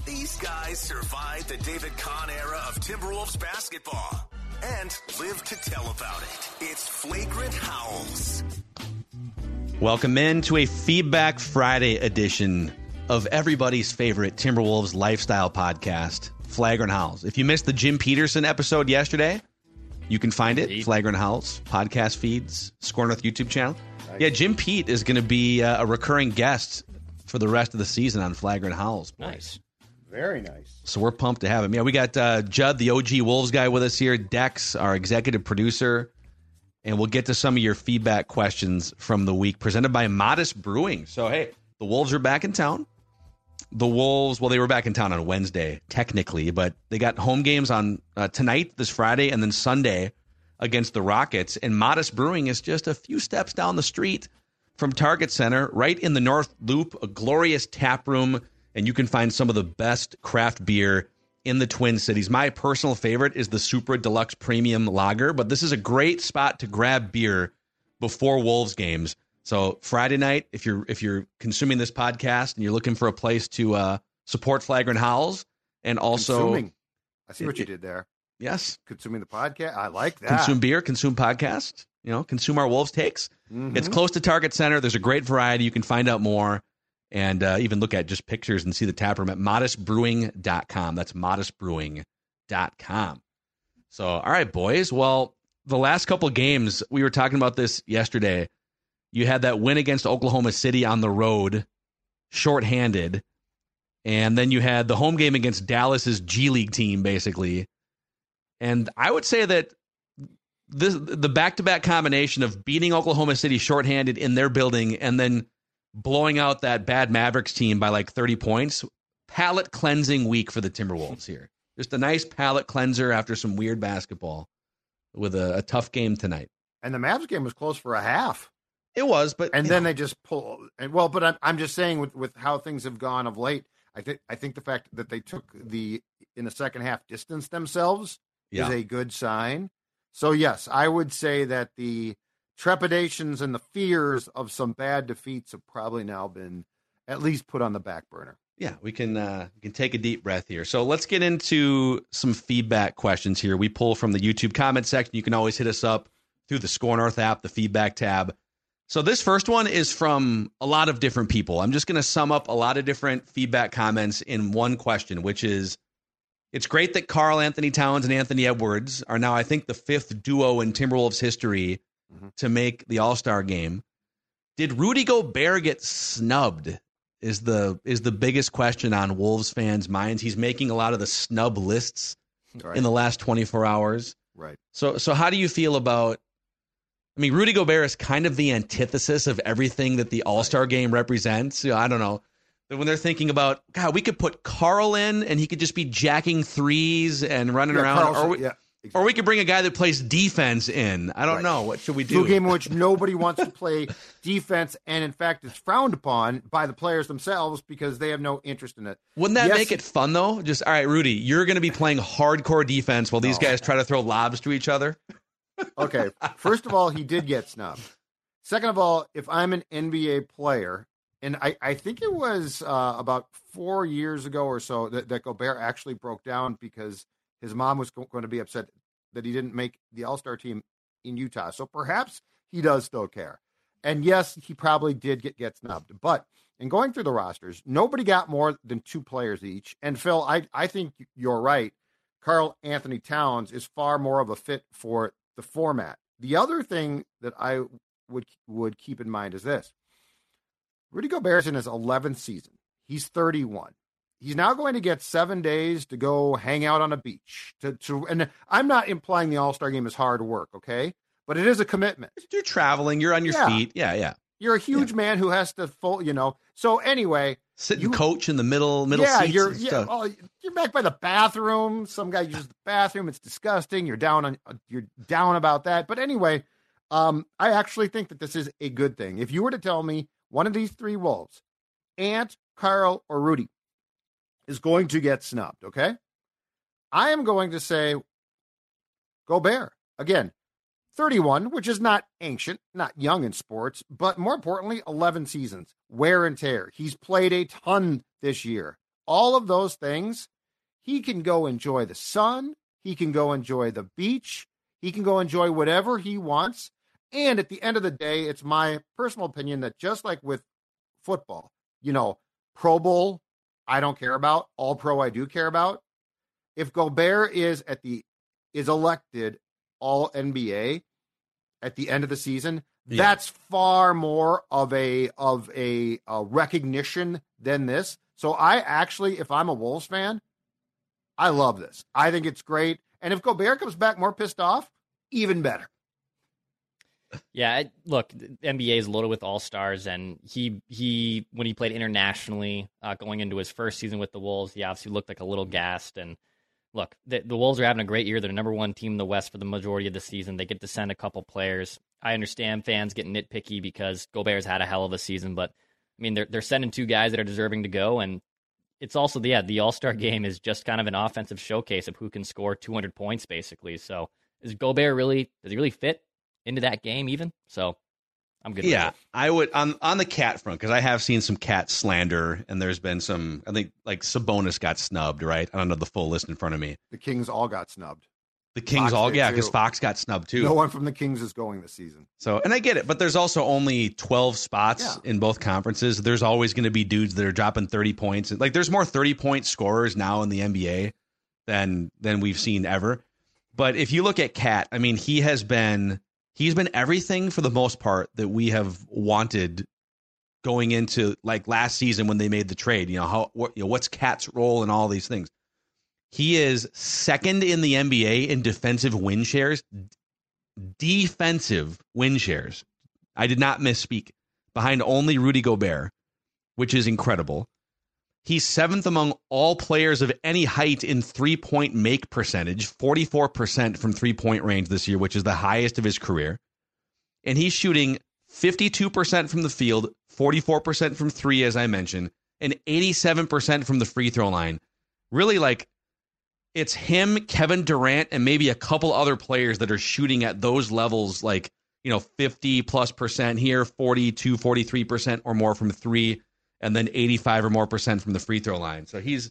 These guys survived the David Kahn era of Timberwolves basketball and live to tell about it. It's Flagrant Howls. Welcome in to a Feedback Friday edition of everybody's favorite Timberwolves lifestyle podcast, Flagrant Howls. If you missed the Jim Peterson episode yesterday, you can find it, Indeed. Flagrant Howls, podcast feeds, Score North YouTube channel. Yeah, Jim Pete is going to be uh, a recurring guest for the rest of the season on Flagrant Howls. boys. Nice. Very nice. So we're pumped to have him. Yeah, we got uh, Judd, the OG Wolves guy, with us here. Dex, our executive producer, and we'll get to some of your feedback questions from the week, presented by Modest Brewing. So hey, the Wolves are back in town. The Wolves, well, they were back in town on Wednesday technically, but they got home games on uh, tonight, this Friday, and then Sunday against the Rockets. And Modest Brewing is just a few steps down the street from Target Center, right in the North Loop, a glorious tap room, and you can find some of the best craft beer in the Twin Cities. My personal favorite is the Supra Deluxe Premium Lager, but this is a great spot to grab beer before Wolves games. So Friday night, if you're if you're consuming this podcast and you're looking for a place to uh, support Flagrant Howls, and also Consuming. I see what you did there. yes, Consuming the podcast. I like that. consume beer, consume podcast, you know, consume our Wolves takes. Mhm. It's close to Target Center. There's a great variety. You can find out more and uh, even look at just pictures and see the tap room at modestbrewing.com. That's modestbrewing.com. So, all right, boys. Well, the last couple games, we were talking about this yesterday. You had that win against Oklahoma City on the road, shorthanded. And then you had the home game against Dallas's G League team, basically. And I would say that this the back to back combination of beating Oklahoma City shorthanded in their building and then blowing out that bad Mavericks team by like 30 points. Palate cleansing week for the Timberwolves here. Just a nice palate cleanser after some weird basketball with a, a tough game tonight. And the Mavs game was close for a half. It was, but And then know, they just pull. And well, but I'm, I'm just saying with, with how things have gone of late, I think I think the fact that they took the in the second half distance themselves yeah. is a good sign. So yes, I would say that the trepidations and the fears of some bad defeats have probably now been at least put on the back burner. yeah, we can uh, we can take a deep breath here. So let's get into some feedback questions here. We pull from the YouTube comment section. You can always hit us up through the Score North app, the feedback tab. So this first one is from a lot of different people. I'm just going to sum up a lot of different feedback comments in one question, which is it's great that Carl Anthony Towns and Anthony Edwards are now, I think, the fifth duo in Timberwolves history Mhm. to make the All Star game. Did Rudy Gobert get snubbed? Is the is the biggest question on Wolves fans' minds. He's making a lot of the snub lists Right. in the last 24 hours. right. So so how do you feel about I mean Rudy Gobert is kind of the antithesis of everything that the All-Star game represents. You know, I don't know. But when they're thinking about God, we could put Carl in and he could just be jacking threes and running Yeah, around Carlson, or we, yeah. Or we could bring a guy that plays defense in. I don't Right. know. What should we to do? a game in which nobody wants to play defense, and in fact, it's frowned upon by the players themselves because they have no interest in it. Wouldn't that Yes. make it fun though? Just all right, Rudy, you're going to be playing hardcore defense while these No. guys try to throw lobs to each other. Okay, first of all, he did get snubbed. Second of all, if I'm an NBA player, and I, I think it was uh, about four years ago or so that, that Gobert actually broke down because his mom was going to be upset that he didn't make the All Star team in Utah. So perhaps he does still care. And yes, he probably did get, get snubbed. But in going through the rosters, nobody got more than two players each. And Phil, I, I think you're right. Carl Anthony Towns is far more of a fit for the format. The other thing that I would would keep in mind is this: Rudy Gobert's in his 11th season. He's 31. He's now going to get seven days to go hang out on a beach. To, to and I'm not implying the All Star game is hard work, okay? But it is a commitment. You're traveling, you're on your Yeah. feet. Yeah, yeah. You're a huge man who has to full, you know. So anyway, Sitting You- coach in the middle middle yeah, seats. you're and yeah, oh, you're back by the bathroom. Some guy uses the bathroom. It's disgusting. You're down on you're down about that. But anyway, um, I actually think that this is a good thing. If you were to tell me one of these three wolves, Ant, Carl, or Rudy, is going to get snubbed, okay? I am going to say Gobert again. 31, which is not ancient, not young in sports, but more importantly, 11 seasons, wear and tear. He's played a ton this year. All of those things, he can go enjoy the sun, he can go enjoy the beach, he can go enjoy whatever he wants. And at the end of the day, it's my personal opinion that just like with football, you know, Pro Bowl, I don't care about, All Pro, I do care about. If Gobert is at the is elected all NBA at the end of the season, Yeah. that's far more of a of a, a recognition than this. So I actually, if I'm a Wolves fan, I love this. I think it's great. And if Gobert comes back more pissed off, even better. Yeah, I- look, the NBA is loaded with all stars, and he he when he played internationally, uh, going into his first season with the Wolves, he obviously looked like a little gassed. And look, the, the Wolves are having a great year. They're the number one team in the West for the majority of the season. They get to send a couple players. I understand fans getting nitpicky because Gobert's had a hell of a season, but I mean they're they're sending two guys that are deserving to go, and it's also the yeah the All Star game is just kind of an offensive showcase of who can score 200 points basically. So is Gobert really does he really fit into that game even? So I'm good. with Yeah. I would on on the cat front because I have seen some cat slander, and there's been some. I think like Sabonis got snubbed, right? I don't know the full list in front of me. The Kings all got snubbed. The Kings Fox all yeah, because Fox got snubbed too. No one from the Kings is going this season. So, and I get it, but there's also only 12 spots Yeah. in both conferences. There's always going to be dudes that are dropping 30 points. Like there's more 30 point scorers now in the NBA than than we've seen ever. But if you look at Cat, I mean, he has been he's been everything for the most part that we have wanted going into like last season when they made the trade. You know, how what you know, what's Cat's role in all these things? He is second in the NBA in defensive win shares defensive win shares. I did not misspeak. Behind only Rudy Gobert, which is incredible. He's seventh among all players of any height in three point make percentage, 44% from three point range this year, which is the highest of his career. And he's shooting 52% from the field, 44% from three, as I mentioned, and 87% from the free throw line. Really, like, it's him, Kevin Durant, and maybe a couple other players that are shooting at those levels, like, you know, 50 plus percent here, 42, 43% or more from three, and then 85 or more percent from the free throw line. So he's,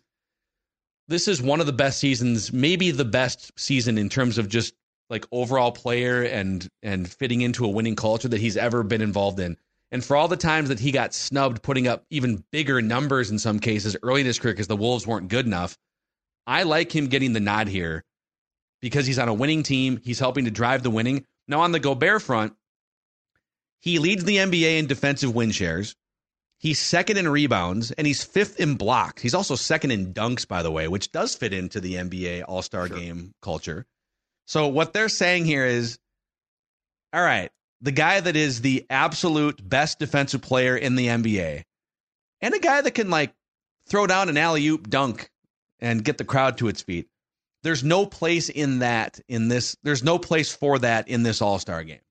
this is one of the best seasons, maybe the best season in terms of just like overall player and and fitting into a winning culture that he's ever been involved in. And for all the times that he got snubbed, putting up even bigger numbers in some cases early in his career because the Wolves weren't good enough, I like him getting the nod here because he's on a winning team. He's helping to drive the winning. Now, on the Gobert front, he leads the NBA in defensive win shares. He's second in rebounds and he's fifth in blocks. He's also second in dunks, by the way, which does fit into the NBA All Star Sure. game culture. So, what they're saying here is all right, the guy that is the absolute best defensive player in the NBA and a guy that can like throw down an alley oop dunk and get the crowd to its feet. There's no place in that in this. There's no place for that in this All Star game.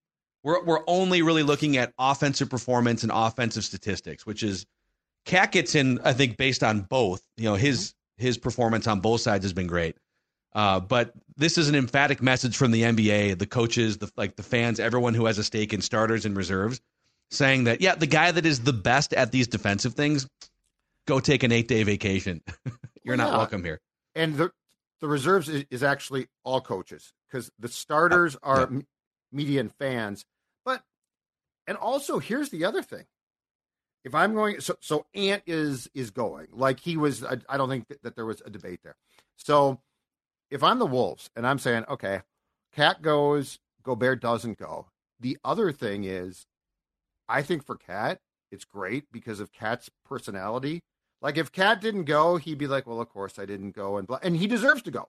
We're we're only really looking at offensive performance and offensive statistics, which is Cat gets in. I think based on both. You know his his performance on both sides has been great. Uh, but this is an emphatic message from the NBA, the coaches, the like the fans, everyone who has a stake in starters and reserves, saying that yeah, the guy that is the best at these defensive things, go take an eight day vacation. You're Well, not yeah. welcome here. and the the reserves is, is actually all coaches because the starters are yeah. Media and fans. But and also here's the other thing: if I'm going, so so Ant is is going like he was. I, I don't think that, that there was a debate there. So if I'm the Wolves and I'm saying, okay, Cat goes, Gobert doesn't go. The other thing is, I think for Cat, it's great because of Cat's personality. Like if Cat didn't go, he'd be like, "Well, of course I didn't go," and and he deserves to go.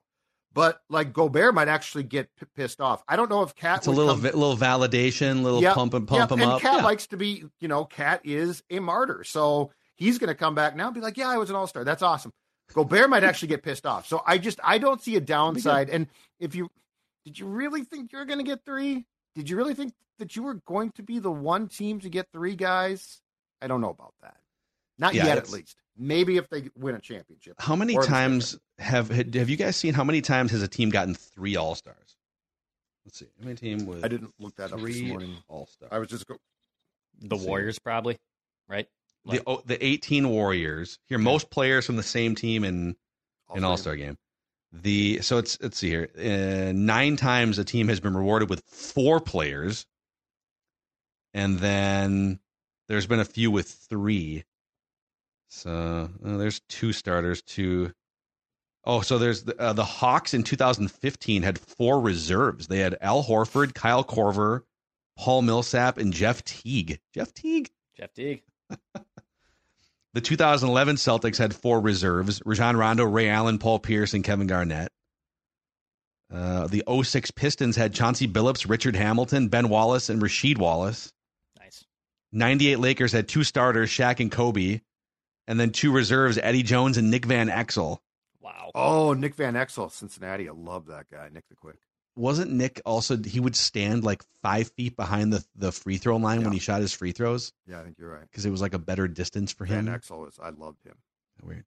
But like Gobert might actually get p- pissed off. I don't know if Cat. It's a little come- vi- little validation, little Yep, pump and yep, pump him and up. Cat Yeah. likes to be, you know, Cat is a martyr. So he's going to come back now and be like, "Yeah, I was an All Star. That's awesome." Gobert might actually get pissed off. So I just I don't see a downside. And if you did you really think you're going to get three? Did you really think that you were going to be the one team to get three guys? I don't know about that. Not Yeah, yet, at least. Maybe if they win a championship. How many Or if it's times have have you guys seen? How many times has a team gotten three All Stars? Let's see. How many team with I didn't look that up this morning. All Stars? I was just go. The see. Warriors, probably, right? the oh, the 18 Warriors. Here, most players from the same team in an All All-Star. Star game. The so it's let's see here. Uh, nine times a team has been rewarded with four players, and then there's been a few with three. So uh, there's two starters, two Oh, so there's the, uh, the Hawks in 2015 had four reserves. They had Al Horford, Kyle Korver, Paul Millsap, and Jeff Teague. Jeff Teague. Jeff Teague. The 2011 Celtics had four reserves: Rajon Rondo, Ray Allen, Paul Pierce, and Kevin Garnett. Uh, the 06 Pistons had Chauncey Billups, Richard Hamilton, Ben Wallace, and Rasheed Wallace. Nice. 98 Lakers had two starters, Shaq and Kobe, and then two reserves, Eddie Jones and Nick Van Exel. Wow. Oh, Nick Van Exel, Cincinnati. I love that guy, Nick the Quick. Wasn't Nick also? He would stand like five feet behind the, the free throw line when he shot his free throws Yeah, I think you're right. because it was like a better distance for him. Van Exel is. I loved him. Weird.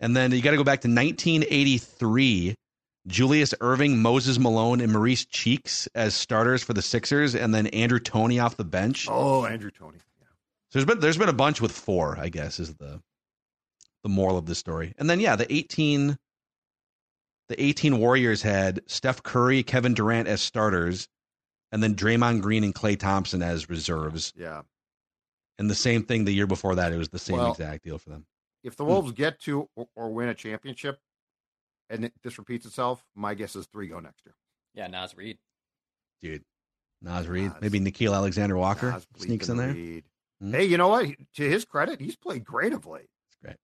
And then you got to go back to 1983. Julius Erving, Moses Malone, and Maurice Cheeks as starters for the Sixers, and then Andrew Toney off the bench. Oh, Andrew Toney. Yeah. So there's been there's been a bunch with four, I guess, is the the moral of the story. And then yeah, the 18 the 18 Warriors had Steph Curry, Kevin Durant as starters, and then Draymond Green and Klay Thompson as reserves. Yeah. And the same thing the year before that, it was the same Well, exact deal for them. If the Wolves get to or, or win a championship, and it, this repeats itself, my guess is three go next year. Yeah, Naz Reid. Dude. Naz Reid, Naz. maybe Nickeil Alexander Walker Naz sneaks in there. Reid. Hmm. Hey, you know what? To his credit, he's played great of late. It's great.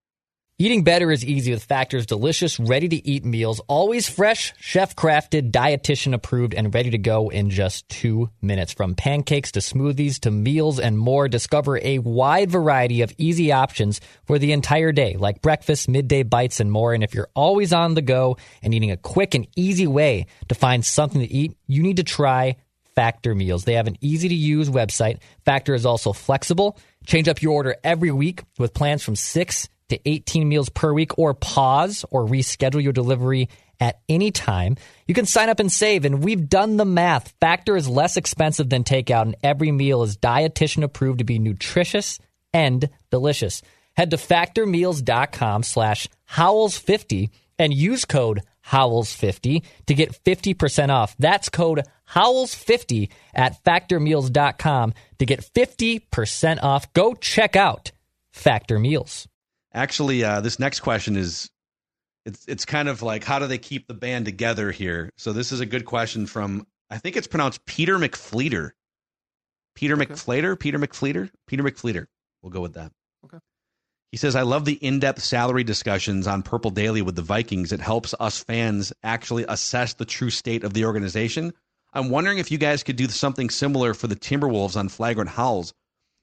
Eating better is easy with Factor's delicious, ready to eat meals, always fresh, chef crafted, dietitian approved, and ready to go in just two minutes. From pancakes to smoothies to meals and more, discover a wide variety of easy options for the entire day, like breakfast, midday bites, and more. And if you're always on the go and needing a quick and easy way to find something to eat, you need to try Factor Meals. They have an easy to use website. Factor is also flexible. Change up your order every week with plans from 6 to 18 meals per week or pause or reschedule your delivery at any time. You can sign up and save and we've done the math. Factor is less expensive than takeout and every meal is dietitian approved to be nutritious and delicious. Head to factormeals.com slash howls50 and use code Howls50 to get 50% off. That's code Howls50 at factormeals.com to get 50% off. Go check out Factor Meals. Actually, uh, this next question is it's it's kind of like how do they keep the band together here? So this is a good question from I think it's pronounced Peter McFleeter. Peter Okay. McFleeter, Peter McFleeter, Peter McFleeter. We'll go with that. Okay. He says, I love the in depth salary discussions on Purple Daily with the Vikings. It helps us fans actually assess the true state of the organization. I'm wondering if you guys could do something similar for the Timberwolves on Flagrant Howls.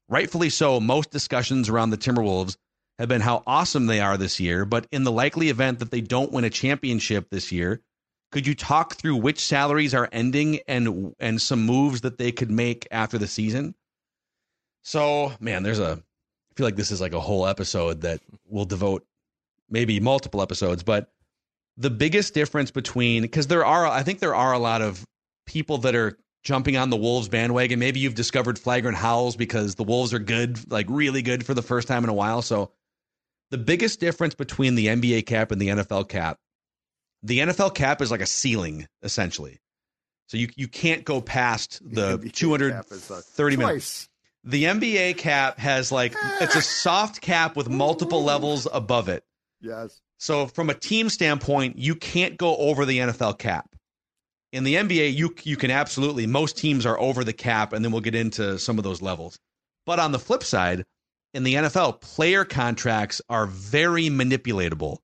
Rightfully so, most discussions around the Timberwolves have been how awesome they are this year, but in the likely event that they don't win a championship this year, could you talk through which salaries are ending and and some moves that they could make after the season? So, man, there's a feel like this is like a whole episode that we'll devote maybe multiple episodes, but the biggest difference between because there are I think there are a lot of people that are jumping on the Wolves bandwagon. Maybe you've discovered flagrant howls because the Wolves are good, like really good for the first time in a while. So the biggest difference between the NBA cap and the NFL cap, the NFL cap is like a ceiling essentially. So you you can't go past the NBA two hundred cap is a thirty minutes. Choice. The NBA cap has like it's a soft cap with multiple levels above it. Yes. So from a team standpoint, you can't go over the NFL cap. In the NBA, you you can absolutely most teams are over the cap, and then we'll get into some of those levels. But on the flip side, in the NFL, player contracts are very manipulatable.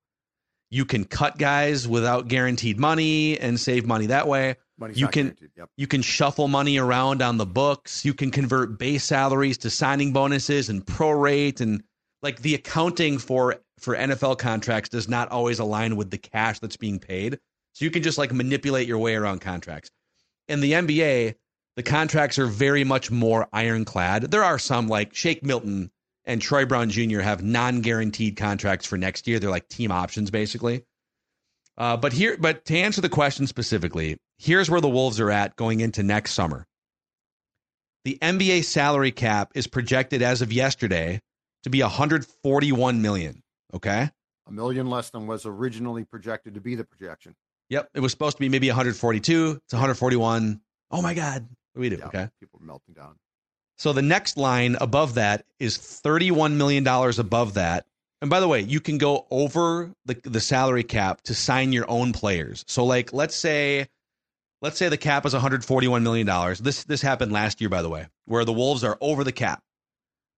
You can cut guys without guaranteed money and save money that way. Money's You can- Yep. You can shuffle money around on the books. You can convert base salaries to signing bonuses and prorate and like the accounting for for NFL contracts does not always align with the cash that's being paid. So you can just like manipulate your way around contracts. In the NBA, the contracts are very much more ironclad. There are some like Shake Milton and Troy Brown Jr. have non-guaranteed contracts for next year. They're like team options basically. Uh, but here, but to answer the question specifically, here's where the Wolves are at going into next summer. The NBA salary cap is projected as of yesterday to be 141 million. Okay. A million less than was originally projected to be the projection. Yep. It was supposed to be maybe 142. It's 141. Oh my God. What do we do? Yeah, Okay. People melting down. So the next line above that is $31 million above that. And by the way, you can go over the, the salary cap to sign your own players. So like let's say let's say the cap is $141 million. This this happened last year, by the way, where the Wolves are over the cap.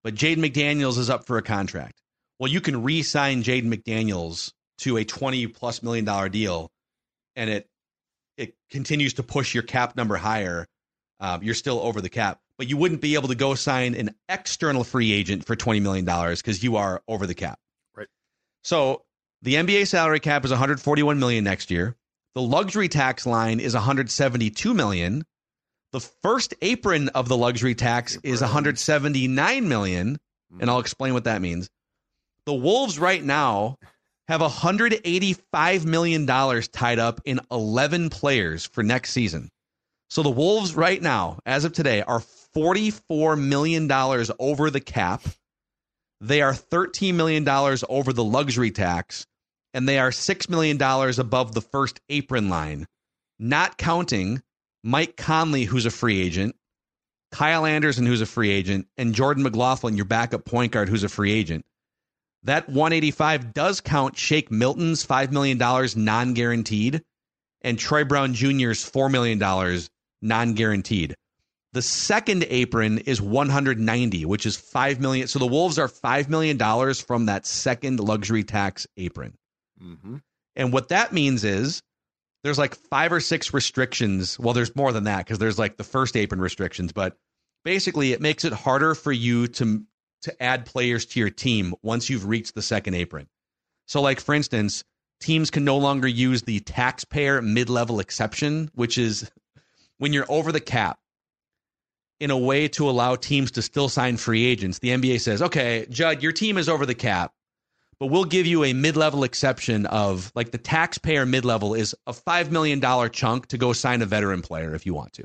But Jaden McDaniels is up for a contract. Well, you can re-sign Jaden McDaniels to a 20 plus million dollar deal and it it continues to push your cap number higher. Um, you're still over the cap, but you wouldn't be able to go sign an external free agent for $20 million because you are over the cap. Right. So the NBA salary cap is 141 million next year. The luxury tax line is 172 million. The first apron of the luxury tax is 179 million, and hmm. I'll explain what that means. The Wolves right now have 185 million dollars tied up in 11 players for next season. So the Wolves right now, as of today, are 44 million dollars over the cap. They are 13 million dollars over the luxury tax, and they are 6 million dollars above the first apron line, not counting Mike Conley, who's a free agent, Kyle Anderson, who's a free agent, and Jordan McLaughlin, your backup point guard, who's a free agent. That 185 does count Shake Milton's $5 million non guaranteed and Troy Brown Jr.'s $4 million non guaranteed. The second apron is 190, which is 5 million. So the Wolves are $5 million from that second luxury tax apron. Mm-hmm. And what that means is there's like five or six restrictions. Well, there's more than that because there's like the first apron restrictions, but basically it makes it harder for you to to add players to your team once you've reached the second apron. So like for instance, teams can no longer use the taxpayer mid-level exception, which is when you're over the cap in a way to allow teams to still sign free agents. The NBA says, "Okay, Judd, your team is over the cap, but we'll give you a mid-level exception of like the taxpayer mid-level is a 5 million dollar chunk to go sign a veteran player if you want to.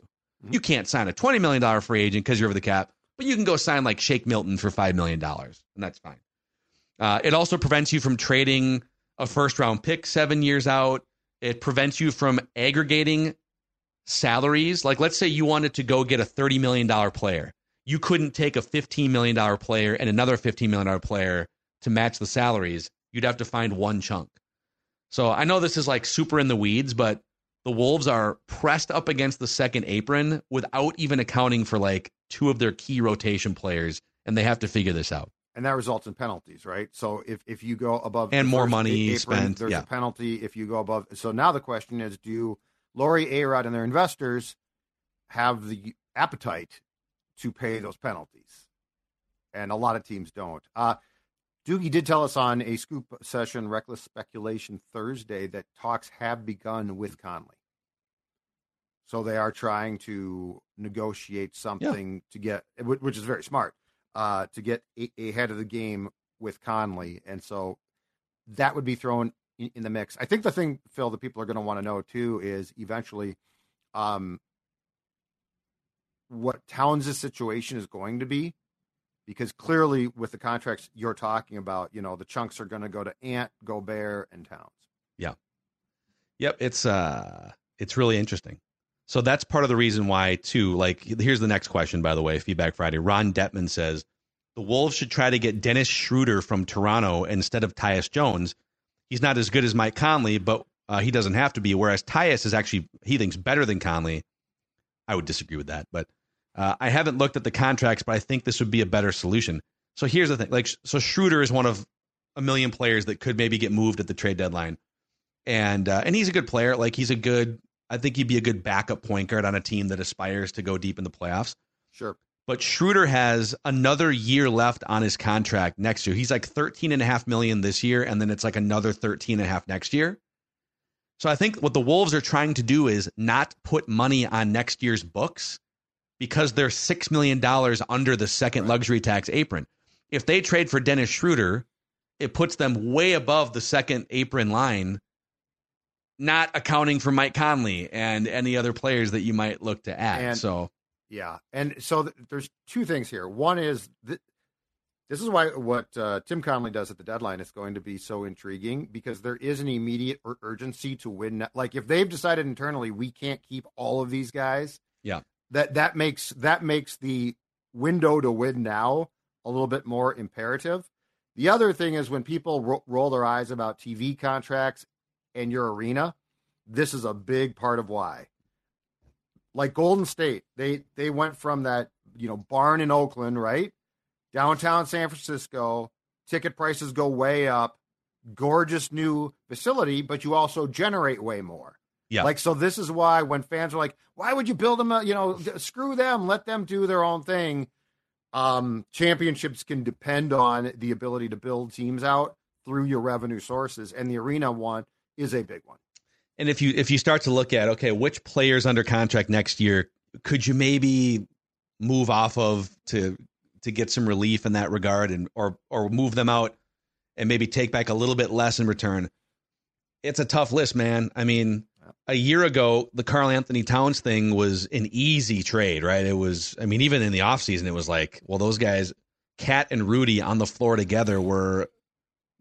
You can't sign a 20 million dollar free agent cuz you're over the cap, but you can go sign like Shake Milton for 5 million dollars, and that's fine. Uh, it also prevents you from trading a first round pick 7 years out. It prevents you from aggregating salaries. Like let's say you wanted to go get a 30 million dollar player. You couldn't take a 15 million dollar player and another 15 million dollar player to match the salaries, you'd have to find one chunk. So I know this is like super in the weeds, but the Wolves are pressed up against the second apron without even accounting for like two of their key rotation players, and they have to figure this out. And that results in penalties, right? So if, if you go above And more money apron, spent, there's yeah. a penalty if you go above. So now the question is, do Lore A-Rod and their investors have the appetite to pay those penalties? And a lot of teams don't. Uh, Doogie did tell us on a scoop session, Reckless Speculation Thursday, that talks have begun with Conley. So they are trying to negotiate something to get, which is very smart, uh, to get ahead of the game with Conley. And so that would be thrown in, in the mix. I think the thing, Phil, that people are going to want to know too is eventually um, what Towns' situation is going to be because clearly with the contracts you're talking about, you know, the chunks are going to go to Ant, Gobert, and Towns. Yeah. Yep, it's uh it's really interesting. So that's part of the reason why too. Like here's the next question by the way, feedback Friday. Ron Detman says the Wolves should try to get Dennis Schroeder from Toronto instead of Tyus Jones. He's not as good as Mike Conley, but uh, he doesn't have to be. Whereas Tyus is actually he thinks better than Conley. I would disagree with that, but uh, I haven't looked at the contracts, but I think this would be a better solution. So here's the thing: like, so Schroeder is one of a million players that could maybe get moved at the trade deadline, and uh, and he's a good player. Like he's a good, I think he'd be a good backup point guard on a team that aspires to go deep in the playoffs. Sure. but Schroeder has another year left on his contract next year. He's like 13 and a half million this year, and then it's like another 13 and a half next year. So I think what the Wolves are trying to do is not put money on next year's books because they're $6 million under the second luxury tax apron. If they trade for Dennis Schroeder, it puts them way above the second apron line, not accounting for Mike Conley and any other players that you might look to add. And- so Yeah, and so th- there's two things here. One is th- this is why what uh, Tim Connelly does at the deadline is going to be so intriguing because there is an immediate ur- urgency to win. Like if they've decided internally we can't keep all of these guys, Yeah. That that makes that makes the window to win now a little bit more imperative. The other thing is when people ro- roll their eyes about TV contracts and your arena, this is a big part of why like Golden State, they they went from that you know barn in Oakland, right, downtown San Francisco. Ticket prices go way up. Gorgeous new facility, but you also generate way more. Yeah. Like so, this is why when fans are like, "Why would you build them? A, you know, screw them. Let them do their own thing." Um, championships can depend on the ability to build teams out through your revenue sources, and the arena one is a big one. And if you if you start to look at okay, which players under contract next year could you maybe move off of to to get some relief in that regard and or or move them out and maybe take back a little bit less in return. It's a tough list, man. I mean, a year ago, the Carl Anthony Towns thing was an easy trade, right? It was I mean, even in the offseason, it was like, well, those guys, Cat and Rudy on the floor together were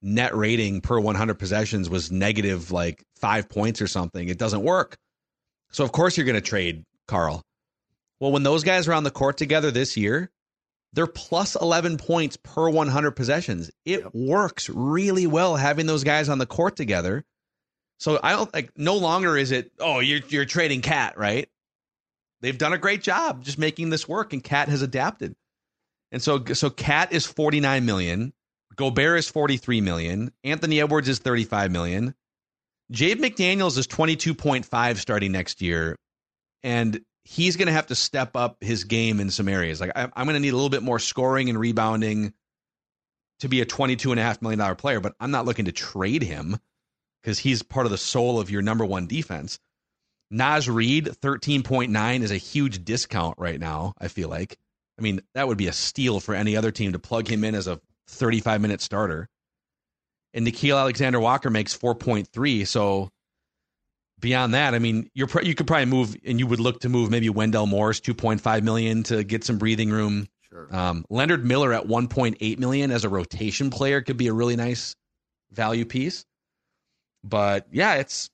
net rating per 100 possessions was negative like five points or something. It doesn't work. So, of course, you're going to trade Carl. Well, when those guys are on the court together this year, they're plus 11 points per 100 possessions. It Yep. works really well having those guys on the court together. So, I don't like no longer is it, oh, you're, you're trading Cat, right? They've done a great job just making this work, and Cat has adapted. And so, so Cat is 49 million. Gobert is 43 million. Anthony Edwards is 35 million. Jade McDaniels is 22.5 starting next year. And he's going to have to step up his game in some areas. Like I, I'm going to need a little bit more scoring and rebounding to be a 22 and a half million dollar player, but I'm not looking to trade him because he's part of the soul of your number one defense. Naz Reid, 13.9 is a huge discount right now, I feel like. I mean, that would be a steal for any other team to plug him in as a 35 minute starter. And Nickeil Alexander Walker makes 4.3. So beyond that, I mean, you're pr- you could probably move and you would look to move maybe Wendell Moore's 2.5 million to get some breathing room. Sure. Um, Leonard Miller at 1.8 million as a rotation player could be a really nice value piece. But yeah, it's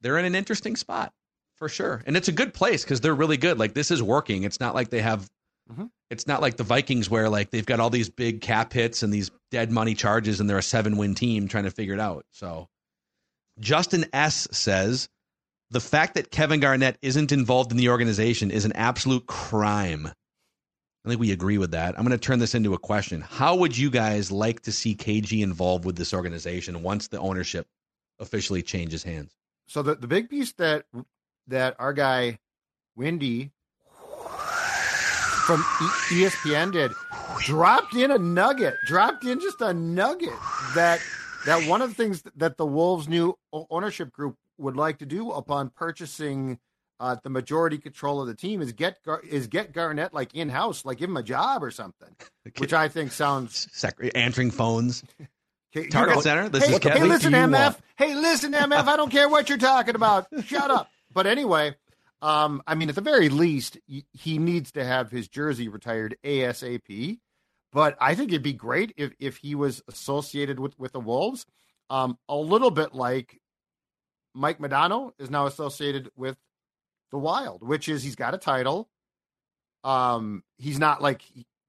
they're in an interesting spot for sure, and it's a good place because they're really good. Like this is working. It's not like they have. Mhm. It's not like the Vikings where like they've got all these big cap hits and these dead money charges, and they're a seven win team trying to figure it out. So, Justin S says the fact that Kevin Garnett isn't involved in the organization is an absolute crime. I think we agree with that. I'm going to turn this into a question. How would you guys like to see KG involved with this organization once the ownership officially changes hands? so the, the big piece that that our guy Windy from e- ESPN did dropped in a nugget, dropped in just a nugget that that one of the things that the Wolves' new ownership group would like to do upon purchasing uh, the majority control of the team is get Gar- is get Garnett like in house, like give him a job or something, which I think sounds answering phones. Okay, you Target know, Center. This hey, is Kevin. hey, listen, do MF. want? Hey, listen, MF. I don't care what you're talking about. Shut up. But anyway, um, I mean, at the very least, he needs to have his jersey retired ASAP. But I think it'd be great if if he was associated with with the Wolves, um, a little bit like Mike Modano is now associated with the Wild, which is he's got a title. Um, he's not like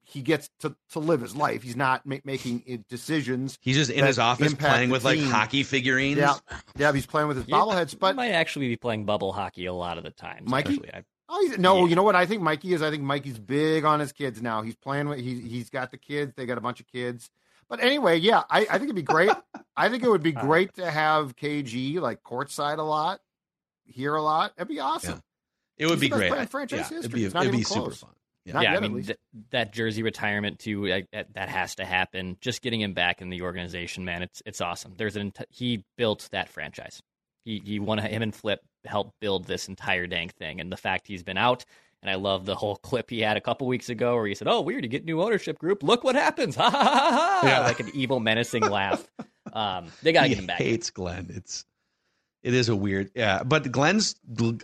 he, he gets to to live his life. He's not ma- making uh, decisions. He's just in his office playing the with like hockey figurines. Yeah, yeah, he's playing with his bobbleheads. you But might actually be playing bubble hockey a lot of the time. Mikey? actually. I, Oh, no, Yeah. you know what I think Mikey is? I think Mikey's big on his kids now. He's playing with he he's got the kids. They got a bunch of kids. But anyway, yeah, I, I think it'd be great. I think it would be great to have KG like courtside a lot, here a lot. It'd be awesome. It would He's be great. player in franchise yeah, history. It'd be, it'd be super fun. Not yeah, yet, I at mean least. th- that jersey retirement too. Like, that, that has to happen. Just getting him back in the organization, man, it's it's awesome. There's an ent- he built that franchise. He he won him and Flip helped build this entire dang thing, and the fact he's been out. And I love the whole clip he had a couple weeks ago where he said, "Oh, weird, you get new ownership group. Look what happens!" Ha ha ha ha! Yeah. Like an evil, menacing laugh. Um, they got to he get him back. hates Glenn. It's it is a weird yeah, but Glenn's.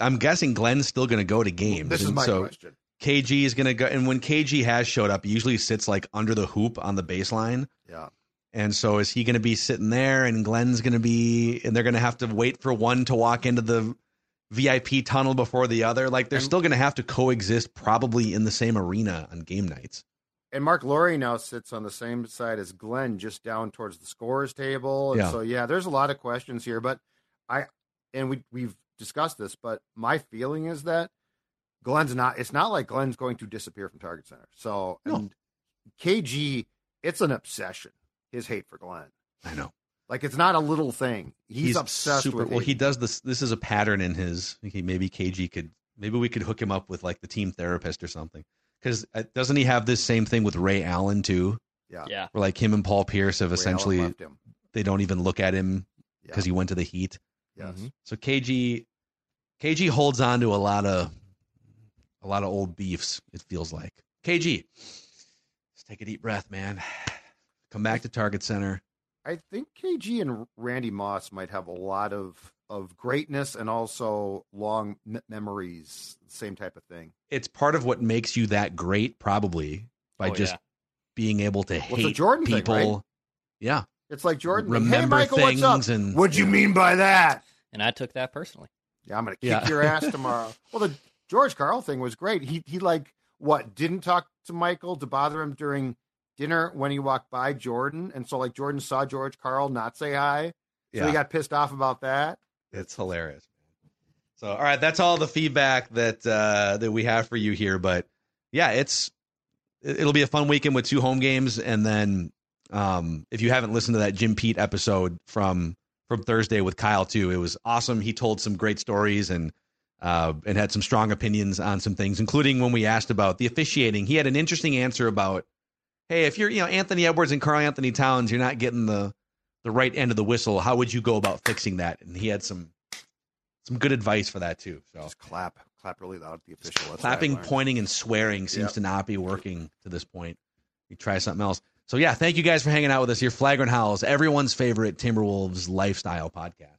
I'm guessing Glenn's still going to go to games. This is my so question. KG is going to go, and when KG has showed up, he usually sits like under the hoop on the baseline. Yeah. And so is he going to be sitting there, and Glenn's going to be, and they're going to have to wait for one to walk into the VIP tunnel before the other? Like they're And- still going to have to coexist, probably in the same arena on game nights. And Marc Lore now sits on the same side as Glenn, just down towards the scores table. And Yeah. so, yeah, there's a lot of questions here. But I, and we we've discussed this, but my feeling is that Glenn's not. It's not like Glenn's going to disappear from Target Center. So, No. and KG, it's an obsession. His hate for Glenn, I know like it's not a little thing. He's, obsessed super. with. Well, he does this. This is a pattern in his. He, maybe KG could. Maybe we could hook him up with like the team therapist or something. Because doesn't he have this same thing with Ray Allen too? Yeah. Yeah, Where like him and Paul Pierce have Ray essentially left him. they don't even look at him Yeah. because he went to the Heat. Yes. Mhm. So KG KG holds on to a lot of a lot of old beefs, it feels like. KG. Let's take a deep breath, man. Come back to Target Center. I think KG and Randy Moss might have a lot of of greatness and also long m- memories. Same type of thing. It's part of what makes you that great, probably, by Oh, just yeah. being able to it's a hate Jordan thing, people. right? Yeah. It's like Jordan. hey, Remember Michael, what's up? things and- what do you mean by that? and I took that personally. Yeah, I'm gonna kick Yeah. your ass tomorrow. Well, the George Karl thing was great. He he like what didn't talk to Michael to bother him during dinner when he walked by Jordan, and so like Jordan saw George Karl not say hi, so Yeah. he got pissed off about that. It's hilarious. So, all right, that's all the feedback that uh, that we have for you here. But yeah, it's it- it'll be a fun weekend with two home games, and then um, if you haven't listened to that Jim Pete episode from from Thursday with Kyle too, it was awesome. He told some great stories and uh, and had some strong opinions on some things, including when we asked about the officiating. He had an interesting answer about, hey, if you're you know Anthony Edwards and Carl Anthony Towns, you're not getting the the right end of the whistle. How would you go about fixing that? And he had some some good advice for that too. So Just clap, clap really loud the official. That's clapping, pointing, and swearing seems Yep. to not be working to this point. We try something else. So yeah, thank you guys for hanging out with us here. Flagrant Howls, everyone's favorite Timberwolves lifestyle podcast.